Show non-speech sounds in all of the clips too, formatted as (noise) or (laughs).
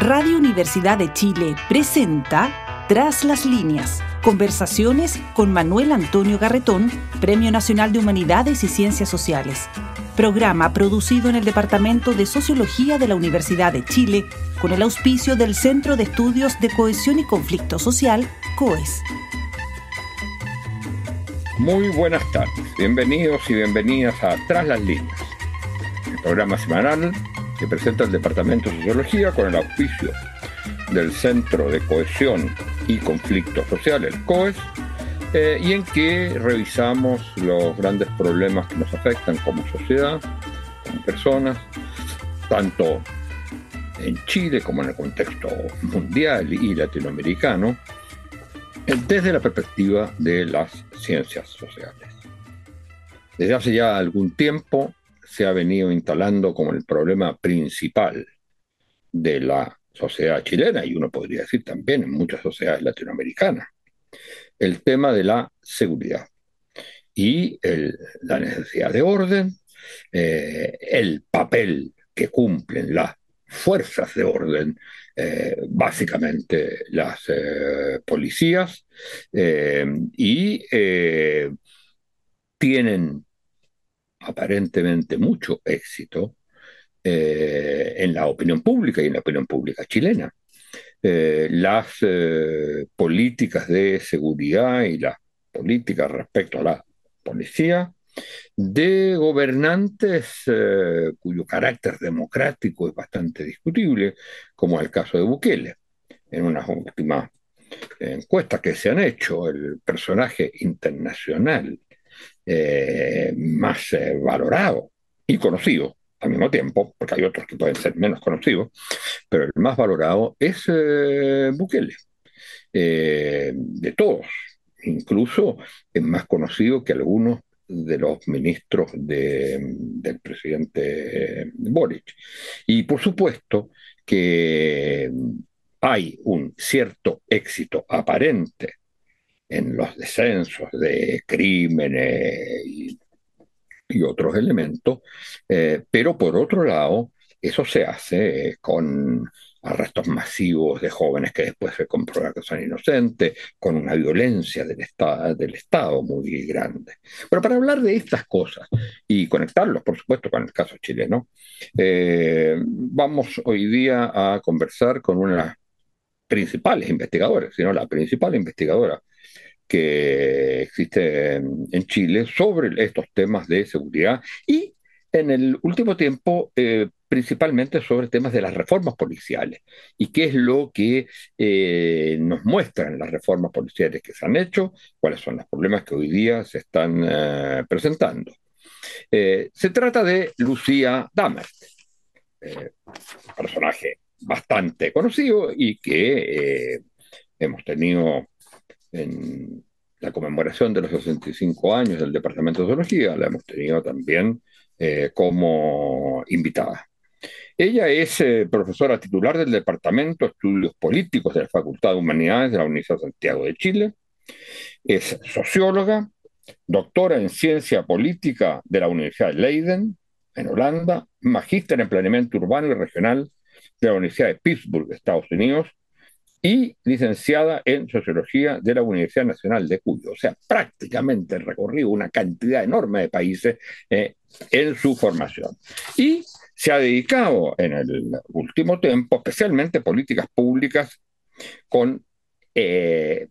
Radio Universidad de Chile presenta Tras las líneas. Conversaciones con Manuel Antonio Garretón, Premio Nacional de Humanidades y Ciencias Sociales. Programa producido en el Departamento de Sociología de la Universidad de Chile con el auspicio del Centro de Estudios de Cohesión y Conflicto Social, COES. Muy buenas tardes, bienvenidos y bienvenidas a Tras las líneas, el programa semanal que presenta el Departamento de Sociología con el auspicio del Centro de Cohesión y Conflicto Social, el COES, eh, y en que revisamos los grandes problemas que nos afectan como sociedad, como personas, tanto en Chile como en el contexto mundial y latinoamericano, eh, desde la perspectiva de las ciencias sociales. Desde hace ya algún tiempo se ha venido instalando como el problema principal de la sociedad chilena y uno podría decir también en muchas sociedades latinoamericanas, el tema de la seguridad y la necesidad de orden, eh, el papel que cumplen las fuerzas de orden, eh, básicamente las eh, policías, y tienen aparentemente mucho éxito eh, en la opinión pública y en la opinión pública chilena. Eh, las eh, políticas de seguridad y las políticas respecto a la policía de gobernantes cuyo carácter democrático es bastante discutible, como el caso de Bukele. En unas últimas encuestas que se han hecho, el personaje internacional eh, más eh, valorado y conocido al mismo tiempo, porque hay otros que pueden ser menos conocidos, pero el más valorado es eh, Bukele, de todos. Incluso es más conocido que algunos de los ministros del presidente Boric. Y por supuesto que hay un cierto éxito aparente en los descensos de crímenes y, otros elementos, eh, pero por otro lado, eso se hace con arrestos masivos de jóvenes que después se comprueba que son inocentes, con una violencia del Estado muy grande. Pero para hablar de estas cosas y conectarlos, por supuesto, con el caso chileno, eh, vamos hoy día a conversar con una de las principales investigadoras, sino la principal investigadora que existe en Chile sobre estos temas de seguridad y en el último tiempo eh, principalmente sobre temas de las reformas policiales y qué es lo que eh, nos muestran las reformas policiales que se han hecho, cuáles son los problemas que hoy día se están eh, presentando. se trata de Lucía Dammert, personaje bastante conocido y que hemos tenido en la conmemoración de los 65 años del Departamento de Zoología, la hemos tenido también eh, como invitada. Ella es eh, profesora titular del Departamento de Estudios Políticos de la Facultad de Humanidades de la Universidad de Santiago de Chile. Es socióloga, doctora en Ciencia Política de la Universidad de Leiden, en Holanda, magíster en Planeamiento Urbano y Regional de la Universidad de Pittsburgh, Estados Unidos, y licenciada en Sociología de la Universidad Nacional de Cuyo. O sea, prácticamente recorrido una cantidad enorme de países eh, en su formación. Y se ha dedicado en el último tiempo especialmente a políticas públicas con, eh,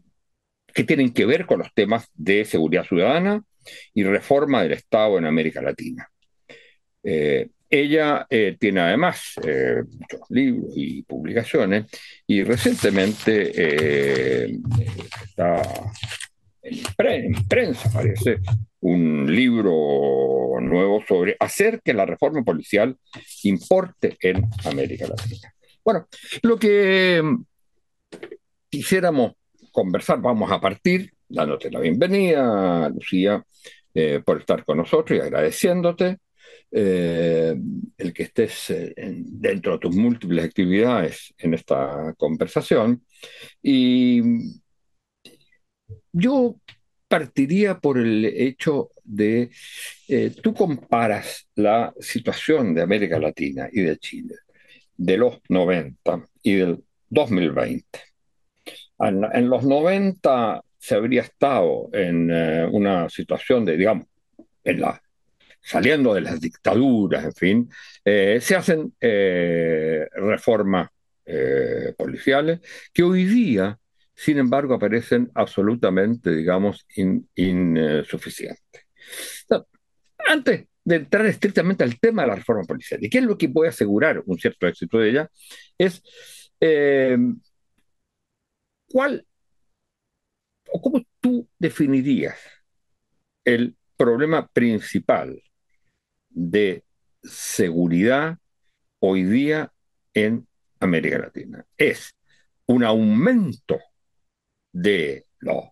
que tienen que ver con los temas de seguridad ciudadana y reforma del Estado en América Latina. Eh, ella eh, tiene además eh, muchos libros y publicaciones y recientemente eh, está en, prensa, parece, un libro nuevo sobre hacer que la reforma policial importe en América Latina. Bueno, lo que quisiéramos conversar, vamos a partir dándote la bienvenida, Lucía, por estar con nosotros y agradeciéndote. Eh, el que estés eh, dentro de tus múltiples actividades en esta conversación. Y yo partiría por el hecho de, eh, tú comparas la situación de América Latina y de Chile de los 90 y del 2020. En, los 90 se habría estado en eh, una situación de, digamos, en la, saliendo de las dictaduras, en fin, eh, se hacen eh, reformas policiales que hoy día, sin embargo, aparecen absolutamente, digamos, insuficientes. Antes de entrar estrictamente al tema de la reforma policial, y qué es lo que puede asegurar un cierto éxito de ella, es ¿Cuál o cómo tú definirías el problema principal de seguridad hoy día en América Latina? Es un aumento de los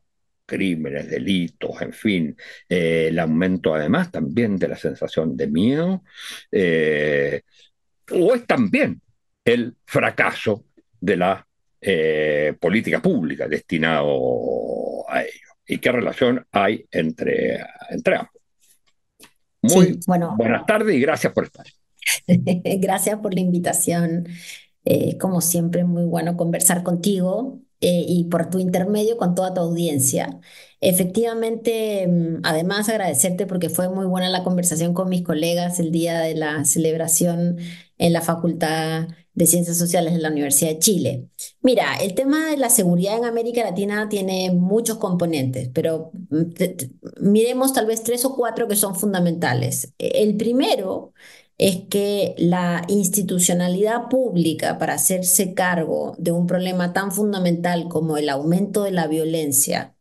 crímenes, delitos, en fin, eh, el aumento además también de la sensación de miedo, eh, o es también el fracaso de la eh, política pública destinado a ello. ¿Y qué relación hay entre, entre ambos? Muy buenas tardes y gracias por estar. (laughs) gracias por la invitación. Eh, como siempre, muy bueno conversar contigo eh, y por tu intermedio con toda tu audiencia. Efectivamente, mm, además agradecerte porque fue muy buena la conversación con mis colegas el día de la celebración en la Facultad de Ciencias Sociales de la Universidad de Chile. Mira, el tema de la seguridad en América Latina tiene muchos componentes, pero mm, miremos tal vez tres o cuatro que son fundamentales. E, el primero es que la institucionalidad pública para hacerse cargo de un problema tan fundamental como el aumento de la violencia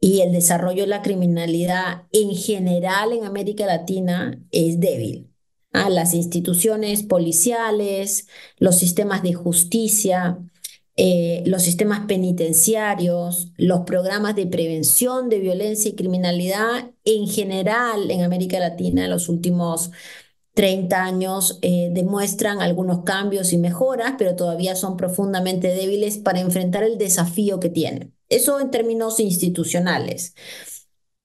y el desarrollo de la criminalidad en general en América Latina es débil a las instituciones policiales, los sistemas de justicia, eh, los sistemas penitenciarios, los programas de prevención de violencia y criminalidad en general en América Latina en los últimos 30 años eh, demuestran algunos cambios y mejoras, pero todavía son profundamente débiles para enfrentar el desafío que tienen. Eso en términos institucionales.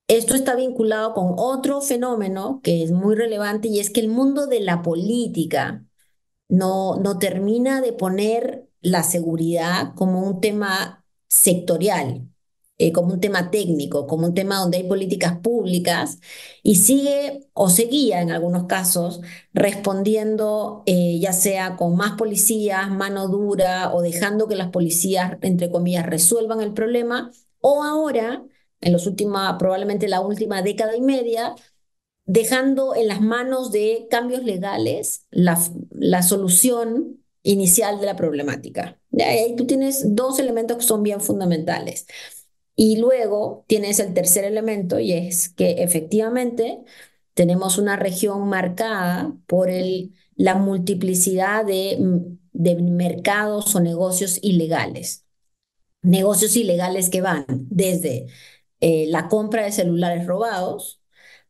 Esto está vinculado con otro fenómeno que es muy relevante y es que el mundo de la política no, no termina de poner la seguridad como un tema sectorial, eh, como un tema técnico, como un tema donde hay políticas públicas y sigue o seguía en algunos casos respondiendo eh, ya sea con más policías, mano dura o dejando que las policías, entre comillas, resuelvan el problema o ahora en los últimos, probablemente la última década y media, dejando en las manos de cambios legales la, la solución inicial de la problemática. Ahí tú tienes dos elementos que son bien fundamentales. Y luego tienes el tercer elemento y es que efectivamente tenemos una región marcada por el, la multiplicidad de, de mercados o negocios ilegales. Negocios ilegales que van desde eh, la compra de celulares robados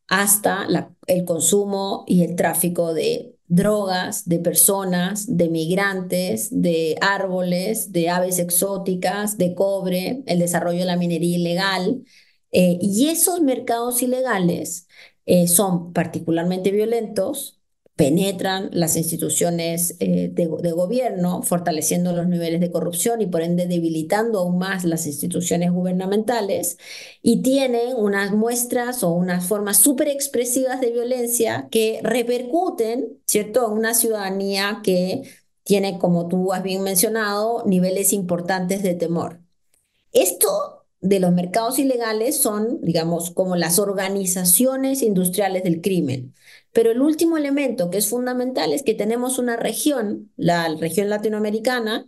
hasta el consumo y el tráfico de drogas, de personas, de migrantes, de árboles, de aves exóticas, de cobre, el desarrollo de la minería ilegal. Eh, y esos mercados ilegales eh, son particularmente violentos penetran las instituciones eh, de, gobierno, fortaleciendo los niveles de corrupción y por ende debilitando aún más las instituciones gubernamentales, y tienen unas muestras o unas formas súper expresivas de violencia que repercuten, ¿cierto?, en una ciudadanía que tiene, como tú has bien mencionado, niveles importantes de temor. Esto de los mercados ilegales son, digamos, como las organizaciones industriales del crimen. Pero el último elemento que es fundamental es que tenemos una región, la región latinoamericana,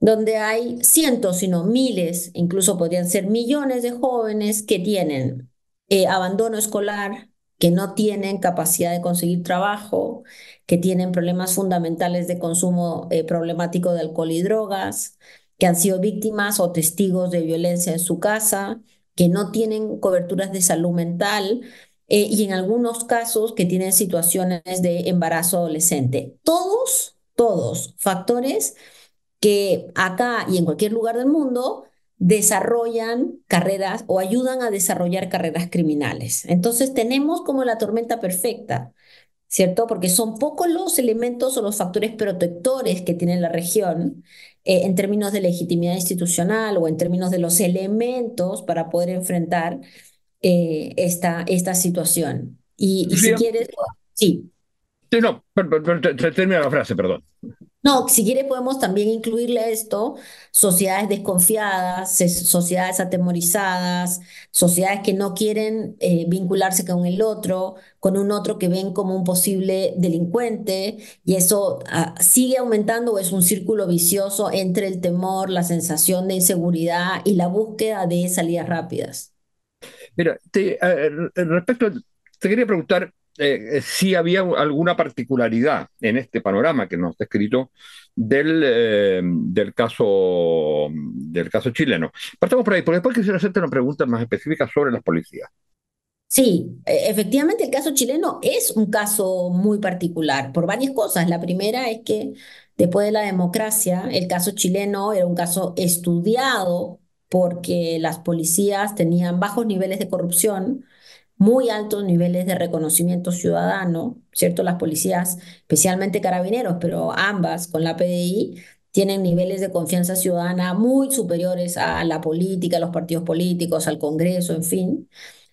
donde hay cientos, sino miles, incluso podrían ser millones de jóvenes que tienen eh, abandono escolar, que no tienen capacidad de conseguir trabajo, que tienen problemas fundamentales de consumo eh, problemático de alcohol y drogas, que han sido víctimas o testigos de violencia en su casa, que no tienen coberturas de salud mental eh, y en algunos casos que tienen situaciones de embarazo adolescente. Todos, todos factores que acá y en cualquier lugar del mundo desarrollan carreras o ayudan a desarrollar carreras criminales. Entonces tenemos como la tormenta perfecta ¿cierto? Porque son pocos los elementos o los factores protectores que tiene la región eh, en términos de legitimidad institucional o en términos de los elementos para poder enfrentar eh, esta, esta situación. Y, si quieres, sí. Sí, no, termina la frase, perdón. No, si quiere podemos también incluirle a esto sociedades desconfiadas, sociedades atemorizadas, sociedades que no quieren eh, vincularse con el otro, con un otro que ven como un posible delincuente, y eso ah, sigue aumentando o es un círculo vicioso entre el temor, la sensación de inseguridad y la búsqueda de salidas rápidas. Mira, te, respecto, te quería preguntar eh, si había alguna particularidad en este panorama que nos ha descrito del, eh, del, caso, del caso chileno. Partamos por ahí, porque después quisiera hacerte una pregunta más específica sobre las policías. Sí, e, efectivamente el caso chileno es un caso muy particular por varias cosas. La primera es que después de la democracia, el caso chileno era un caso estudiado porque las policías tenían bajos niveles de corrupción, muy altos niveles de reconocimiento ciudadano, ¿cierto? Las policías, especialmente carabineros, pero ambas con la PDI, tienen niveles de confianza ciudadana muy superiores a la política, a los partidos políticos, al Congreso, en fin.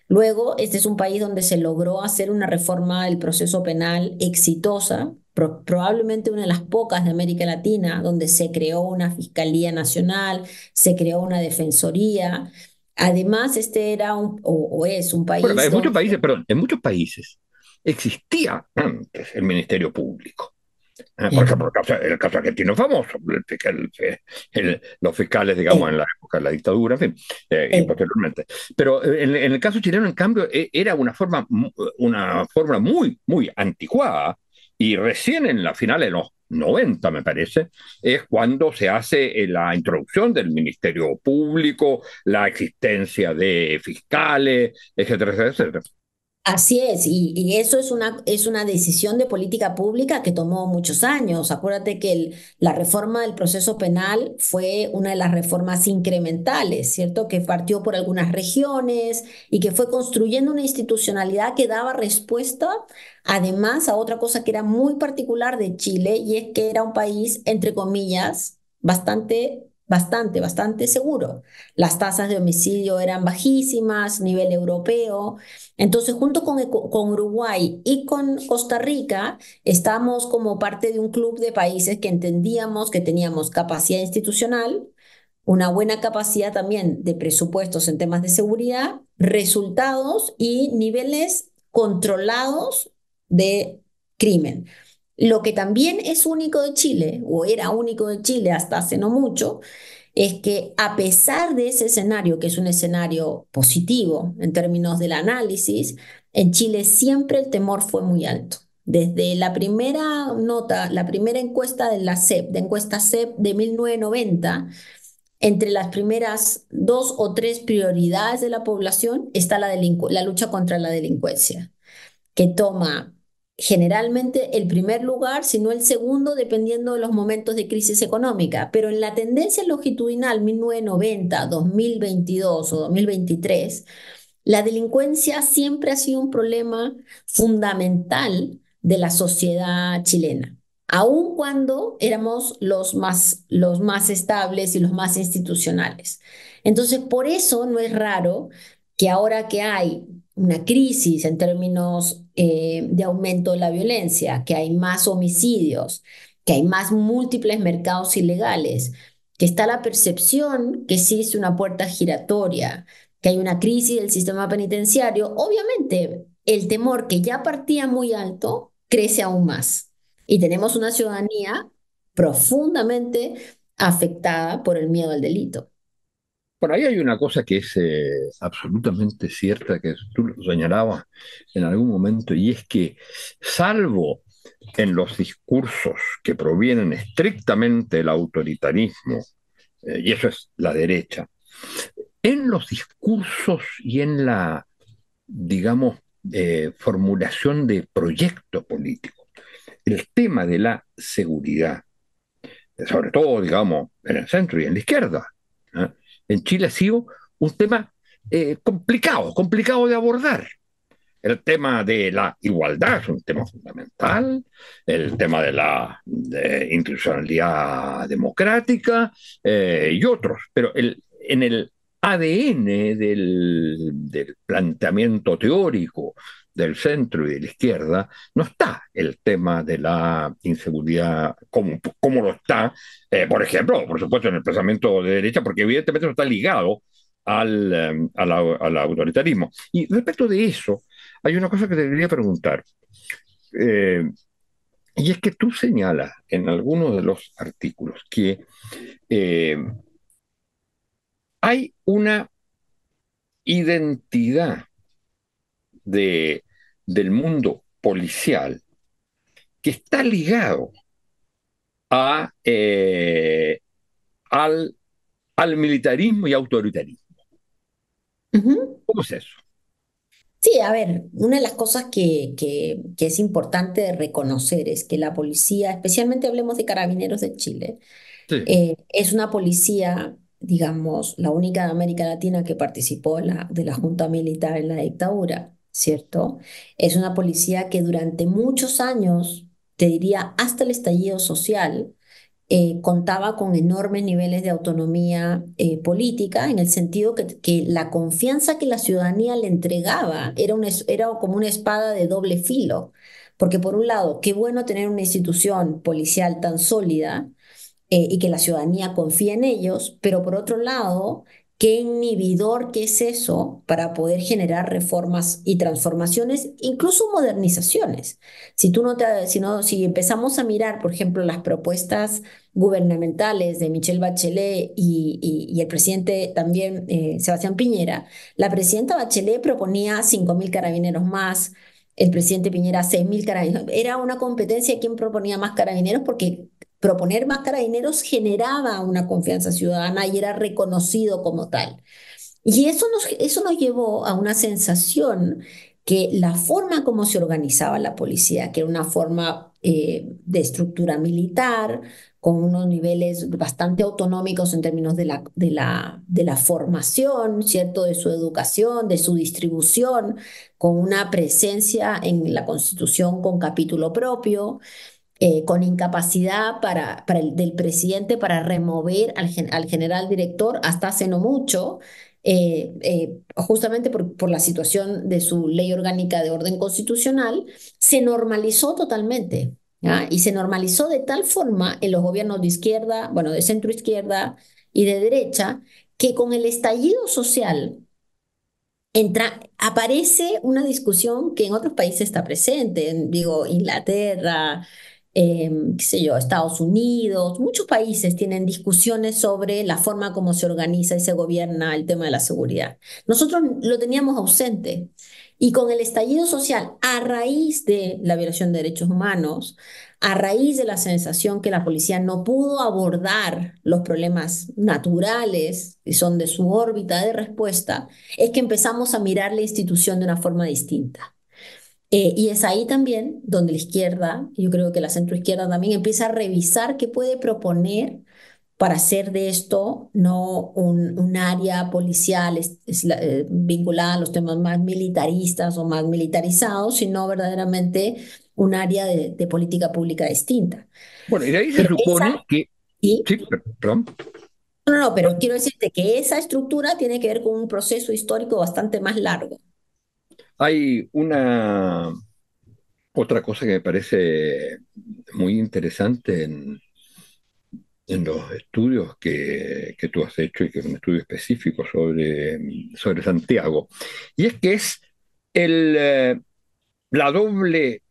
Luego, este es un país donde se logró hacer una reforma del proceso penal exitosa, probablemente una de las pocas de América Latina, donde se creó una Fiscalía Nacional, se creó una Defensoría, Además, este era un, o, es un país. en muchos países, perdón, en muchos países existía antes el Ministerio Público. Ah, por ejemplo, el caso, argentino famoso, los fiscales, digamos, en la época de la dictadura, en fin, eh, y posteriormente. Pero eh, en, el caso chileno, en cambio, e, era una forma, una forma muy, muy anticuada, y recién en la final de los 90, me parece, es cuando se hace eh, la introducción del Ministerio Público, la existencia de fiscales, etcétera, etcétera. Así es, y, eso es una, es una decisión de política pública que tomó muchos años. Acuérdate que la reforma del proceso penal fue una de las reformas incrementales, ¿cierto? Que partió por algunas regiones y que fue construyendo una institucionalidad que daba respuesta, además, a otra cosa que era muy particular de Chile, y es que era un país, entre comillas, bastante bastante, bastante seguro. Las tasas de homicidio eran bajísimas, nivel europeo. Entonces, junto con, con Uruguay y con Costa Rica, estamos como parte de un club de países que entendíamos que teníamos capacidad institucional, una buena capacidad también de presupuestos en temas de seguridad, resultados y niveles controlados de crimen. Lo que también es único de Chile, o era único de Chile hasta hace no mucho, es que a pesar de ese escenario, que es un escenario positivo en términos del análisis, en Chile siempre el temor fue muy alto. Desde la primera nota, la primera encuesta de la CEP, de encuesta CEP de 1990, entre las primeras dos o tres prioridades de la población está la, la lucha contra la delincuencia, que toma generalmente el primer lugar, sino el segundo, dependiendo de los momentos de crisis económica. Pero en la tendencia longitudinal 1990, 2022 o 2023, la delincuencia siempre ha sido un problema fundamental de la sociedad chilena, aun cuando éramos los más, los más estables y los más institucionales. Entonces, por eso no es raro que ahora que hay una crisis en términos eh, de aumento de la violencia, que hay más homicidios, que hay más múltiples mercados ilegales, que está la percepción que existe una puerta giratoria, que hay una crisis del sistema penitenciario, obviamente el temor que ya partía muy alto crece aún más. Y tenemos una ciudadanía profundamente afectada por el miedo al delito. Por ahí hay una cosa que es eh, absolutamente cierta, que tú lo señalabas en algún momento, y es que salvo en los discursos que provienen estrictamente del autoritarismo, eh, y eso es la derecha, en los discursos y en la, digamos, eh, formulación de proyecto político, el tema de la seguridad, sobre todo, digamos, en el centro y en la izquierda, en Chile ha sido un tema eh, complicado, complicado de abordar. El tema de la igualdad es un tema fundamental, el tema de la institucionalidad democrática eh, y otros, pero en el ADN del, planteamiento teórico del centro y de la izquierda no está el tema de la inseguridad como, lo está, eh, por ejemplo, por supuesto, en el pensamiento de derecha, porque evidentemente no está ligado al, eh, al, autoritarismo. Y respecto de eso, hay una cosa que te debería preguntar. Eh, y es que tú señalas en algunos de los artículos que eh, hay una identidad de, del mundo policial que está ligado a, al, al militarismo y autoritarismo. ¿Cómo es eso? Sí, a ver, una de las cosas que, que, es importante reconocer es que la policía, especialmente hablemos de carabineros de Chile, eh, es una policía, digamos, la única de América Latina que participó la, de la Junta Militar en la dictadura, ¿cierto? Es una policía que durante muchos años, te diría hasta el estallido social, eh, contaba con enormes niveles de autonomía eh, política, en el sentido que, que, la confianza que la ciudadanía le entregaba era, un, era como una espada de doble filo. Porque por un lado, qué bueno tener una institución policial tan sólida eh, y que la ciudadanía confíe en ellos, pero por otro lado, qué inhibidor que es eso para poder generar reformas y transformaciones, incluso modernizaciones. Si tú no te, si, si empezamos a mirar, por ejemplo, las propuestas gubernamentales de Michelle Bachelet y, el presidente también, eh, Sebastián Piñera, la presidenta Bachelet proponía 5.000 carabineros más, el presidente Piñera 6.000 carabineros. Era una competencia quién proponía más carabineros porque proponer más carabineros generaba una confianza ciudadana y era reconocido como tal. Y eso nos, eso nos llevó a una sensación que la forma como se organizaba la policía, que era una forma eh, de estructura militar, con unos niveles bastante autonómicos en términos de la, de la, de la formación, ¿cierto? De su educación, de su distribución, con una presencia en la Constitución con capítulo propio, eh, con incapacidad para, para el, del presidente para remover al, al, general director hasta hace no mucho, eh, eh, justamente por, la situación de su ley orgánica de orden constitucional, se normalizó totalmente. Y se normalizó de tal forma en los gobiernos de izquierda, bueno, de centro izquierda y de derecha, que con el estallido social entra, aparece una discusión que en otros países está presente, digo, Inglaterra, Em, qué sé yo, Estados Unidos, muchos países tienen discusiones sobre la forma como se organiza y se gobierna el tema de la seguridad. Nosotros lo teníamos ausente. Y con el estallido social, a raíz de la violación de derechos humanos, a raíz de la sensación que la policía no pudo abordar los problemas naturales y son de su órbita de respuesta, es que empezamos a mirar la institución de una forma distinta. Eh, y es ahí también donde la izquierda, yo creo que la centroizquierda también empieza a revisar qué puede proponer para hacer de esto no un, un área policial eh, vinculada a los temas más militaristas o más militarizados, sino verdaderamente un área de, política pública distinta. Bueno, y de ahí se supone que... Sí, perdón. No, no, pero quiero decirte que esa estructura tiene que ver con un proceso histórico bastante más largo. Hay una otra cosa que me parece muy interesante en, en los estudios que, que, tú has hecho y que es un estudio específico sobre, sobre Santiago, y es que es el, eh, la doble,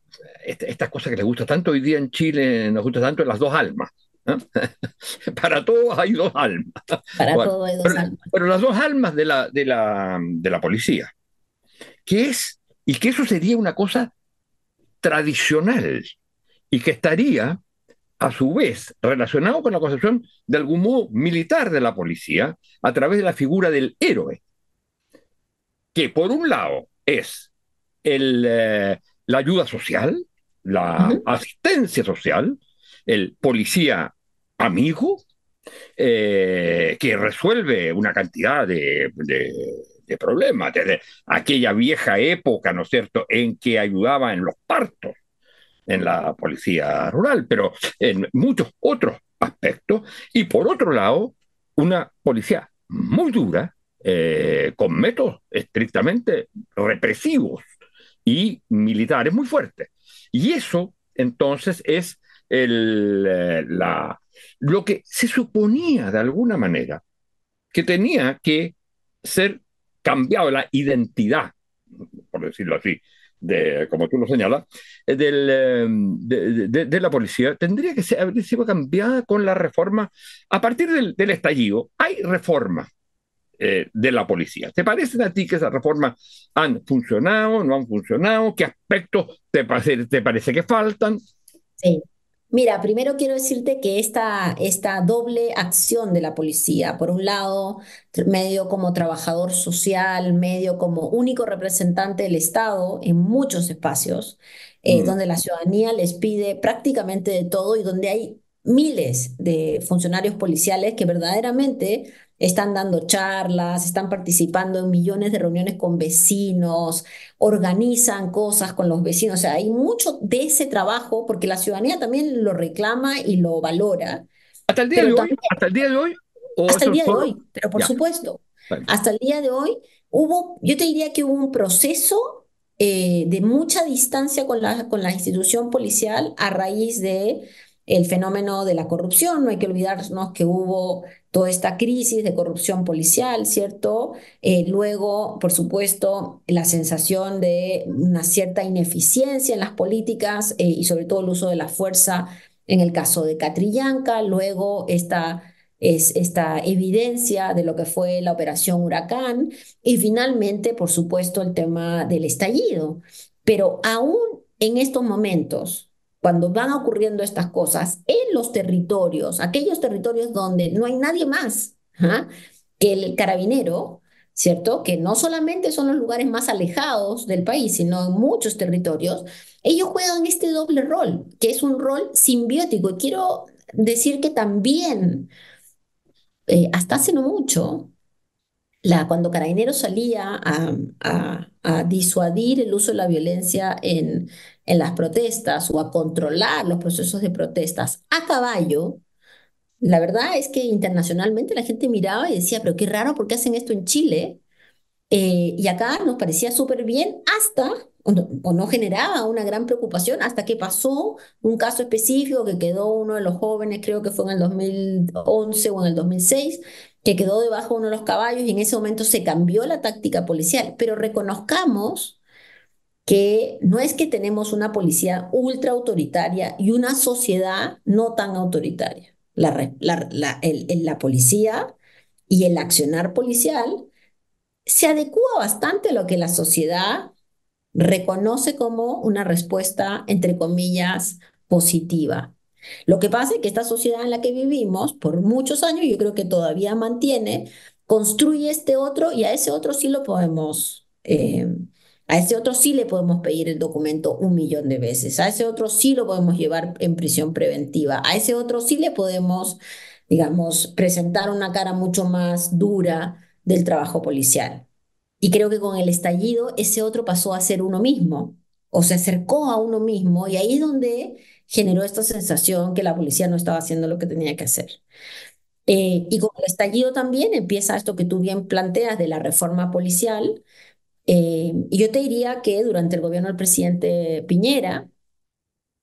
esta, cosa que le gusta tanto hoy día en Chile, nos gusta tanto, las dos almas. (laughs) Para todos hay dos almas. Para todos hay dos pero, almas. Pero las dos almas de la, de la, de la policía que es, y que eso sería una cosa tradicional y que estaría a su vez relacionado con la concepción de algún modo militar de la policía a través de la figura del héroe, que por un lado es el, eh, la ayuda social, la asistencia social, el policía amigo, eh, que resuelve una cantidad de, este problema, desde aquella vieja época, ¿no es cierto?, en que ayudaba en los partos en la policía rural, pero en muchos otros aspectos. Y por otro lado, una policía muy dura, eh, con métodos estrictamente represivos y militares muy fuertes. Y eso, entonces, es el, eh, la, lo que se suponía de alguna manera que tenía que ser cambiado la identidad, por decirlo así, de, como tú lo señalas, eh, del, eh, de, la policía, tendría que ser, haber sido cambiada con la reforma. A partir del, estallido, hay reformas eh, de la policía. ¿Te parece a ti que esas reformas han funcionado, no han funcionado? ¿Qué aspectos te, parece, te parece que faltan? Sí, Mira, primero quiero decirte que esta, esta doble acción de la policía, por un lado, medio como trabajador social, medio como único representante del Estado en muchos espacios, eh, donde la ciudadanía les pide prácticamente de todo y donde hay miles de funcionarios policiales que verdaderamente están dando charlas, están participando en millones de reuniones con vecinos, organizan cosas con los vecinos. O sea, hay mucho de ese trabajo porque la ciudadanía también lo reclama y lo valora. ¿Hasta el día de hoy? ¿Hasta el día de hoy? hasta el día de hoy, pero por supuesto. Hasta el día de hoy hubo, yo te diría que hubo un proceso eh, de mucha distancia con la, con la institución policial a raíz de el fenómeno de la corrupción. No hay que olvidarnos que hubo toda esta crisis de corrupción policial, ¿cierto? Eh, luego, por supuesto, la sensación de una cierta ineficiencia en las políticas eh, y sobre todo el uso de la fuerza en el caso de Catrillanca. Luego, esta es esta evidencia de lo que fue la operación Huracán y finalmente, por supuesto, el tema del estallido. Pero aún en estos momentos, cuando van ocurriendo estas cosas en los territorios, aquellos territorios donde no hay nadie más ¿ah? que el carabinero, ¿cierto? Que no solamente son los lugares más alejados del país, sino en muchos territorios, ellos juegan este doble rol, que es un rol simbiótico. Y quiero decir que también, eh, hasta hace no mucho, la, cuando Carabineros salía a, disuadir el uso de la violencia en, en las protestas o a controlar los procesos de protestas a caballo, la verdad es que internacionalmente la gente miraba y decía, pero qué raro, ¿por qué hacen esto en Chile? Eh, y acá nos parecía súper bien hasta, o no, generaba una gran preocupación, hasta que pasó un caso específico que quedó uno de los jóvenes, creo que fue en el 2011 o en el 2006, que quedó debajo de uno de los caballos y en ese momento se cambió la táctica policial. Pero reconozcamos que no es que tenemos una policía ultra autoritaria y una sociedad no tan autoritaria. La, la policía y el accionar policial se adecua bastante a lo que la sociedad reconoce como una respuesta, entre comillas, positiva. Lo que pasa es que esta sociedad en la que vivimos por muchos años, yo creo que todavía mantiene, construye este otro y a ese otro sí lo podemos, eh, a ese otro sí le podemos pedir el documento un millón de veces, a ese otro sí lo podemos llevar en prisión preventiva, a ese otro sí le podemos, digamos, presentar una cara mucho más dura del trabajo policial. Y creo que con el estallido ese otro pasó a ser uno mismo, o se acercó a uno mismo y ahí es donde generó esta sensación que la policía no estaba haciendo lo que tenía que hacer. Eh, y con el estallido también empieza esto que tú bien planteas de la reforma policial. Eh, y yo te diría que durante el gobierno del presidente Piñera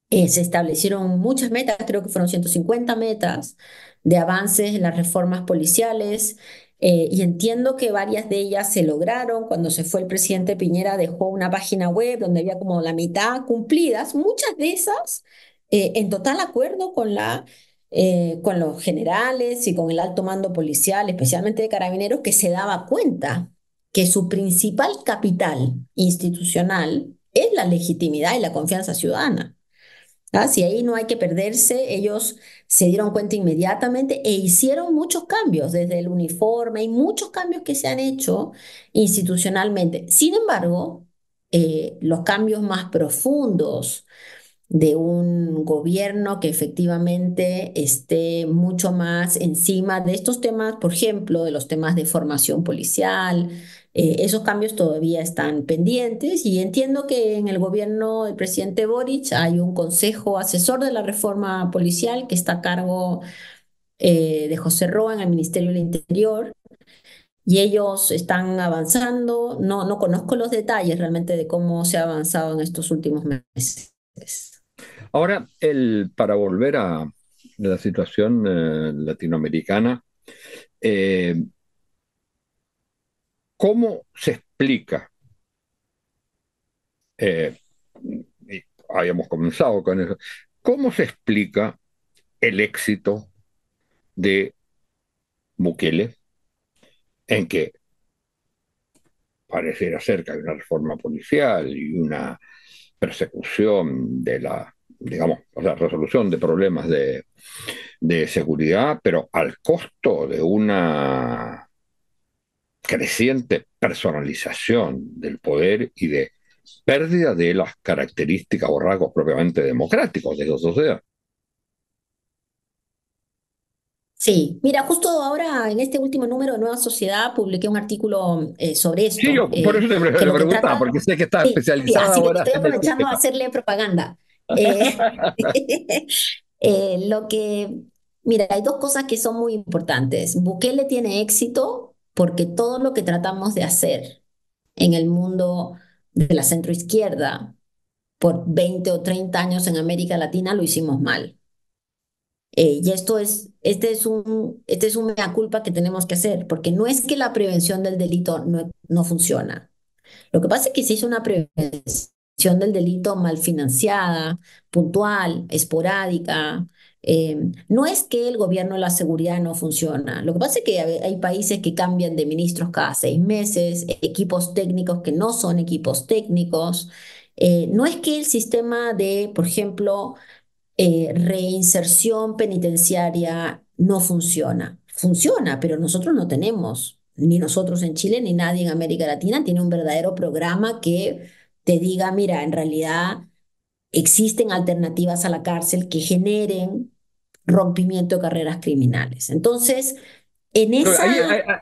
eh, se establecieron muchas metas, creo que fueron 150 metas de avances en las reformas policiales. Y entiendo que varias de ellas se lograron. Cuando se fue el presidente Piñera dejó una página web donde había como la mitad cumplidas. Muchas de esas eh, en total acuerdo con, la, eh, con los generales y con el alto mando policial, especialmente de carabineros, que se daba cuenta que su principal capital institucional es la legitimidad y la confianza ciudadana. ¿Ah? Si ahí no hay que perderse, ellos se dieron cuenta inmediatamente e hicieron muchos cambios, desde el uniforme, y muchos cambios que se han hecho institucionalmente. Sin embargo, eh, los cambios más profundos de un gobierno que efectivamente esté mucho más encima de estos temas, por ejemplo, de los temas de formación policial, Eh, esos cambios todavía están pendientes y entiendo que en el gobierno del presidente Boric hay un consejo asesor de la reforma policial que está a cargo eh, de José Roa en el Ministerio del Interior y ellos están avanzando. No, no conozco los detalles realmente de cómo se ha avanzado en estos últimos meses. Ahora, el, para volver a la situación eh, latinoamericana, ¿Cómo se explica? Eh, habíamos comenzado con eso. ¿Cómo se explica el éxito de Bukele en que pareciera ser que hay una reforma policial y una persecución de la, digamos, o sea, resolución de problemas de, de seguridad, pero al costo de una creciente personalización del poder y de pérdida de las características o rasgos propiamente democráticos de la sociedad. Sí, mira, justo ahora en este último número de Nueva Sociedad publiqué un artículo eh, sobre esto. Sí, yo por eso te, eh, preguntaba, porque sé que está especializada sí, ahora. Estoy aprovechando a hacerle propaganda. (laughs) Eh, lo que, mira, hay dos cosas que son muy importantes. Bukele tiene éxito porque todo lo que tratamos de hacer en el mundo de la centroizquierda por 20 o 30 años en América Latina lo hicimos mal. Eh, y esto es, este es un, este es un mea culpa que tenemos que hacer, porque no es que la prevención del delito no, no funciona. Lo que pasa es que se hizo una prevención del delito mal financiada, puntual, esporádica, eh, no es que el gobierno de la seguridad no funciona. Lo que pasa es que hay países que cambian de ministros cada seis meses, equipos técnicos que no son equipos técnicos. Eh, no es que el sistema de, por ejemplo, eh, reinserción penitenciaria no funciona. Funciona, pero nosotros no tenemos, ni nosotros en Chile, ni nadie en América Latina tiene un verdadero programa que te diga, mira, en realidad existen alternativas a la cárcel que generen rompimiento de carreras criminales. Entonces, en esa...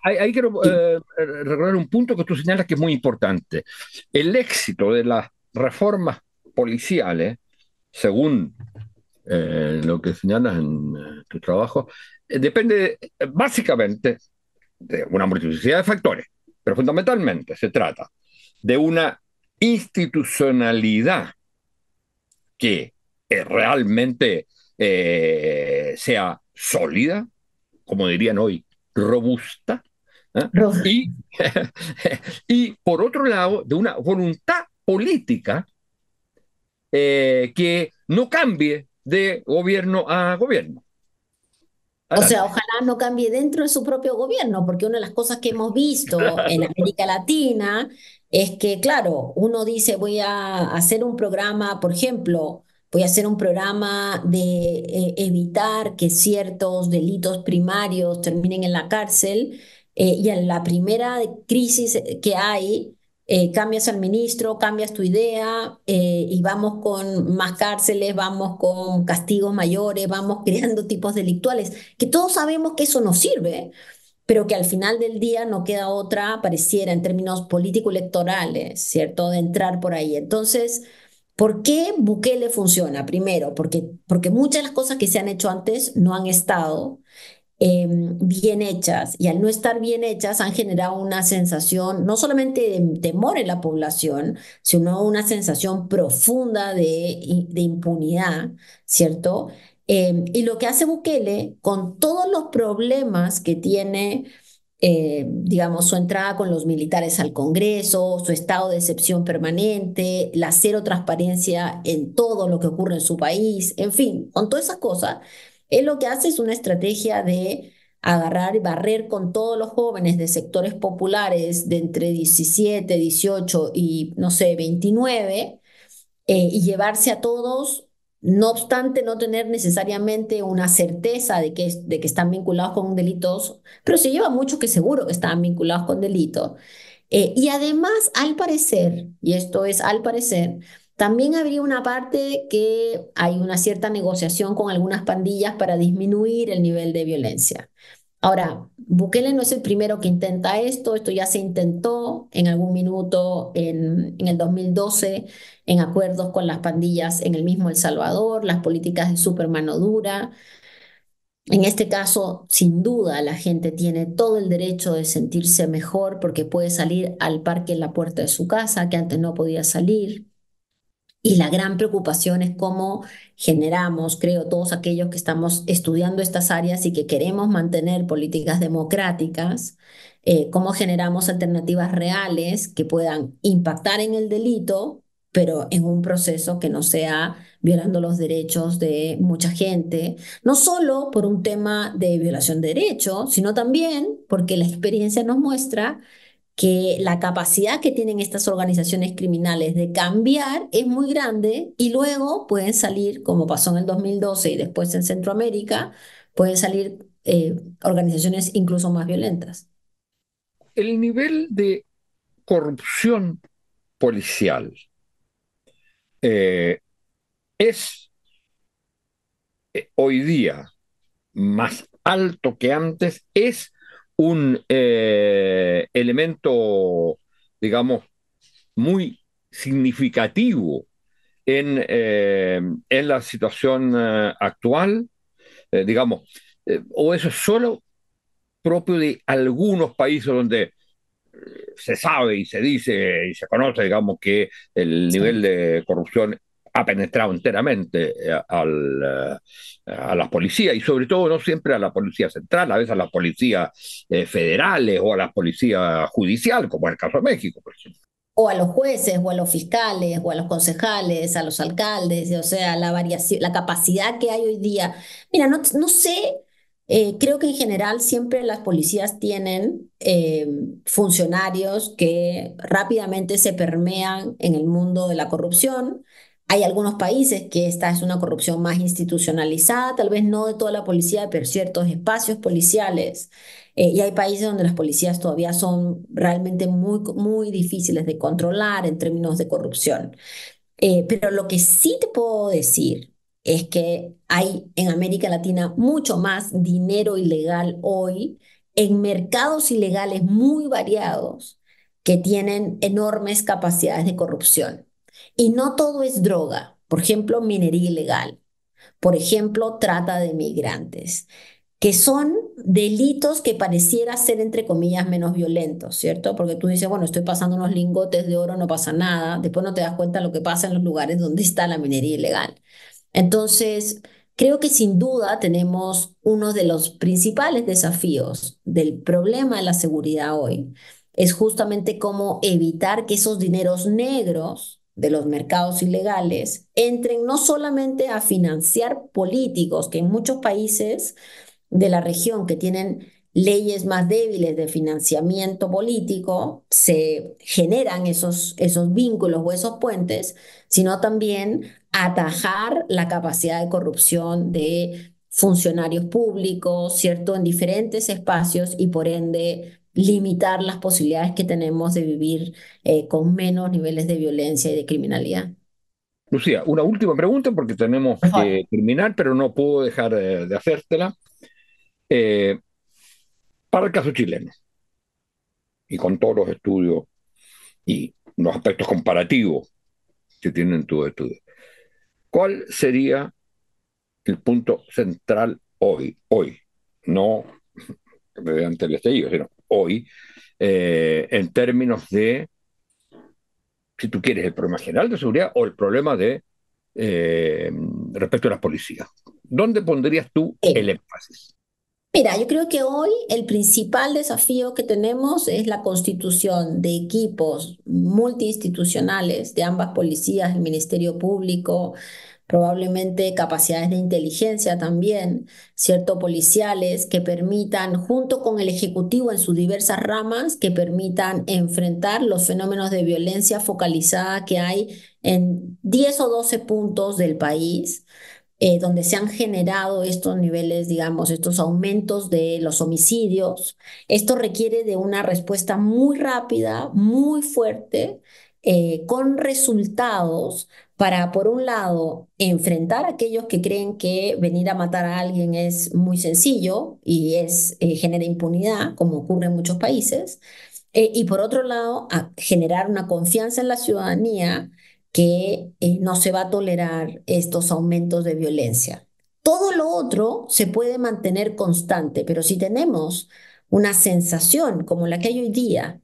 Ahí, quiero eh, recordar un punto que tú señalas que es muy importante. El éxito de las reformas policiales, según eh, lo que señalas en eh, tu trabajo, depende básicamente de una multiplicidad de factores, pero fundamentalmente se trata de una institucionalidad que realmente eh, sea sólida, como dirían hoy, robusta, ¿eh? y, (laughs) y, por otro lado, de una voluntad política eh, que no cambie de gobierno a gobierno. O sea, ojalá no cambie dentro de su propio gobierno, porque una de las cosas que hemos visto en América Latina es que, claro, uno dice voy a hacer un programa, por ejemplo, voy a hacer un programa de eh, evitar que ciertos delitos primarios terminen en la cárcel eh, y en la primera crisis que hay, eh, cambias al ministro, cambias tu idea y vamos con más cárceles, vamos con castigos mayores, vamos (laughs) creando tipos delictuales, que todos sabemos que eso no sirve pero que al final del día no queda otra, pareciera en términos político-electorales, ¿cierto?, de entrar por ahí. Entonces, ¿Por qué Bukele funciona? Primero, porque, porque muchas de las cosas que se han hecho antes no han estado em, bien hechas y al no estar bien hechas han generado una sensación no solamente de temor en la población, sino una sensación profunda de, de impunidad, ¿cierto? Em, y lo que hace Bukele con todos los problemas que tiene eh, digamos, su entrada con los militares al Congreso, su estado de excepción permanente, la cero transparencia en todo lo que ocurre en su país, en fin, con todas esas cosas, él lo que hace es una estrategia de agarrar y barrer con todos los jóvenes de sectores populares de entre 17, 18 y, no sé, 29, eh, y llevarse a todos no obstante no tener necesariamente una certeza de que, de que están vinculados con delitos, pero se lleva mucho que seguro que están vinculados con delitos. Eh, y además, al parecer, y esto es al parecer, también habría una parte que hay una cierta negociación con algunas pandillas para disminuir el nivel de violencia. Ahora, Bukele no es el primero que intenta esto, esto ya se intentó en algún minuto en, el 2012 en acuerdos con las pandillas en el mismo El Salvador, las políticas de supermano dura. En este caso, sin duda, la gente tiene todo el derecho de sentirse mejor porque puede salir al parque en la puerta de su casa, que antes no podía salir. Y la gran preocupación es cómo generamos, creo, todos aquellos que estamos estudiando estas áreas y que queremos mantener políticas democráticas, eh, cómo generamos alternativas reales que puedan impactar en el delito, pero en un proceso que no sea violando los derechos de mucha gente, no solo por un tema de violación de derechos, sino también porque la experiencia nos muestra que la capacidad que tienen estas organizaciones criminales de cambiar es muy grande y luego pueden salir, como pasó en el 2012 y después en Centroamérica, pueden salir eh, organizaciones incluso más violentas. El nivel de corrupción policial eh, es eh, hoy día más alto que antes, es un eh, elemento, digamos, muy significativo en, eh, en la situación eh, actual, digamos, o eso es solo propio de algunos países donde se sabe y se dice y se conoce, digamos, que el nivel de corrupción ha penetrado enteramente eh, al, eh, a las policías y sobre todo no siempre a la policía central, a veces a las policías eh, federales o a la policía judicial, como en el caso de México, por ejemplo. O a los jueces, o a los fiscales, o a los concejales, a los alcaldes, o sea, la variación, la capacidad que hay hoy día. Mira, no, no sé, creo que en general siempre las policías tienen funcionarios que rápidamente se permean en el mundo de la corrupción, hay algunos países que esta es una corrupción más institucionalizada, tal vez no de toda la policía, pero ciertos espacios policiales. Eh, y hay países donde las policías todavía son realmente muy, muy difíciles de controlar en términos de corrupción. Eh, pero lo que sí te puedo decir es que hay en América Latina mucho más dinero ilegal hoy en mercados ilegales muy variados que tienen enormes capacidades de corrupción. Y no todo es droga. Por ejemplo, minería ilegal. Por ejemplo, trata de migrantes, que son delitos que pareciera ser, entre comillas, menos violentos, ¿cierto? Porque tú dices, bueno, estoy pasando unos lingotes de oro, no pasa nada. Después no te das cuenta de lo que pasa en los lugares donde está la minería ilegal. Entonces, creo que sin duda tenemos uno de los principales desafíos del problema de la seguridad hoy. Es justamente cómo evitar que esos dineros negros de los mercados ilegales entren no solamente a financiar políticos, que en muchos países de la región que tienen leyes más débiles de financiamiento político, se generan esos, esos vínculos o esos puentes, sino también atajar la capacidad de corrupción de funcionarios públicos, ¿cierto?, en diferentes espacios y por ende limitar las posibilidades que tenemos de vivir eh, con menos niveles de violencia y de criminalidad. Lucía, una última pregunta porque tenemos que terminar, pero no puedo dejar de, hacértela. Eh, para el caso chileno, y con todos los estudios y los aspectos comparativos que tienen tus estudios, ¿cuál sería el punto central hoy? Hoy, no (laughs) mediante el estallido, sino hoy eh, en términos de, si tú quieres, el problema general de seguridad o el problema de eh, respecto a las policías. ¿Dónde pondrías tú el énfasis? Mira, yo creo que hoy el principal desafío que tenemos es la constitución de equipos multiinstitucionales de ambas policías, el Ministerio Público, probablemente capacidades de inteligencia también, cierto, policiales, que permitan, junto con el Ejecutivo en sus diversas ramas, que permitan enfrentar los fenómenos de violencia focalizada que hay en 10 o 12 puntos del país. Eh, donde se han generado estos niveles, digamos, estos aumentos de los homicidios. Esto requiere de una respuesta muy rápida, muy fuerte, eh, con resultados para, por un lado, enfrentar a aquellos que creen que venir a matar a alguien es muy sencillo y es, eh, genera impunidad, como ocurre en muchos países, eh, y por otro lado, a generar una confianza en la ciudadanía que eh, no se va a tolerar estos aumentos de violencia. Todo lo otro se puede mantener constante, pero si tenemos una sensación como la que hay hoy día,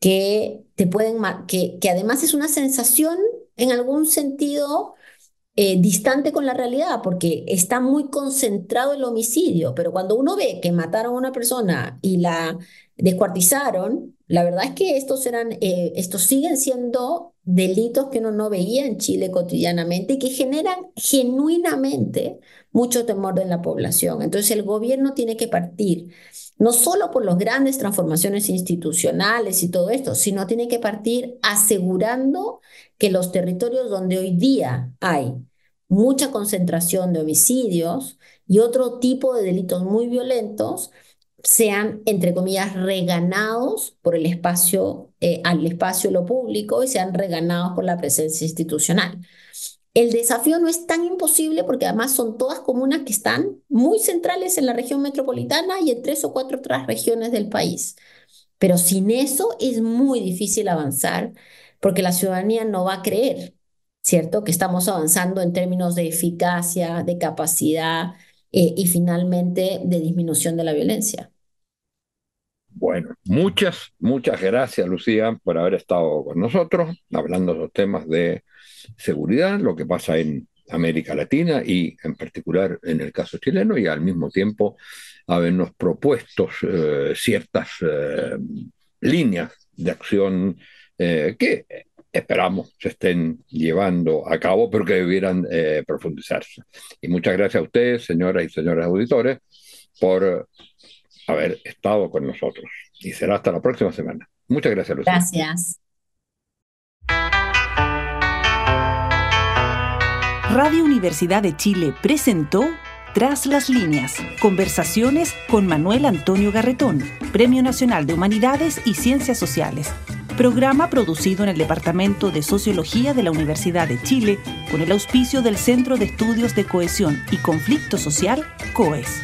que te pueden, que, que además es una sensación en algún sentido eh, distante con la realidad, porque está muy concentrado el homicidio, pero cuando uno ve que mataron a una persona y la descuartizaron, la verdad es que estos eran, eh, estos siguen siendo delitos que uno no veía en Chile cotidianamente y que generan genuinamente mucho temor en la población. Entonces el gobierno tiene que partir no solo por las grandes transformaciones institucionales y todo esto, sino tiene que partir asegurando que los territorios donde hoy día hay mucha concentración de homicidios y otro tipo de delitos muy violentos, sean, entre comillas, reganados por el espacio, eh, al espacio lo público y sean reganados por la presencia institucional. El desafío no es tan imposible porque además son todas comunas que están muy centrales en la región metropolitana y en tres o cuatro otras regiones del país. Pero sin eso es muy difícil avanzar porque la ciudadanía no va a creer, ¿cierto? Que estamos avanzando en términos de eficacia, de capacidad, eh, y finalmente de disminución de la violencia. Bueno, muchas, muchas gracias Lucía por haber estado con nosotros hablando de los temas de seguridad, lo que pasa en América Latina y en particular en el caso chileno y al mismo tiempo habernos propuesto eh, ciertas eh, líneas de acción que esperamos se estén llevando a cabo, pero que debieran eh, profundizarse. Y muchas gracias a ustedes, señoras y señores auditores, por haber estado con nosotros. Y será hasta la próxima semana. Muchas gracias, Lucía. Gracias. Radio Universidad de Chile presentó Tras las líneas, conversaciones con Manuel Antonio Garretón, Premio Nacional de Humanidades y Ciencias Sociales programa producido en el Departamento de Sociología de la Universidad de Chile con el auspicio del Centro de Estudios de Cohesión y Conflicto Social, COES.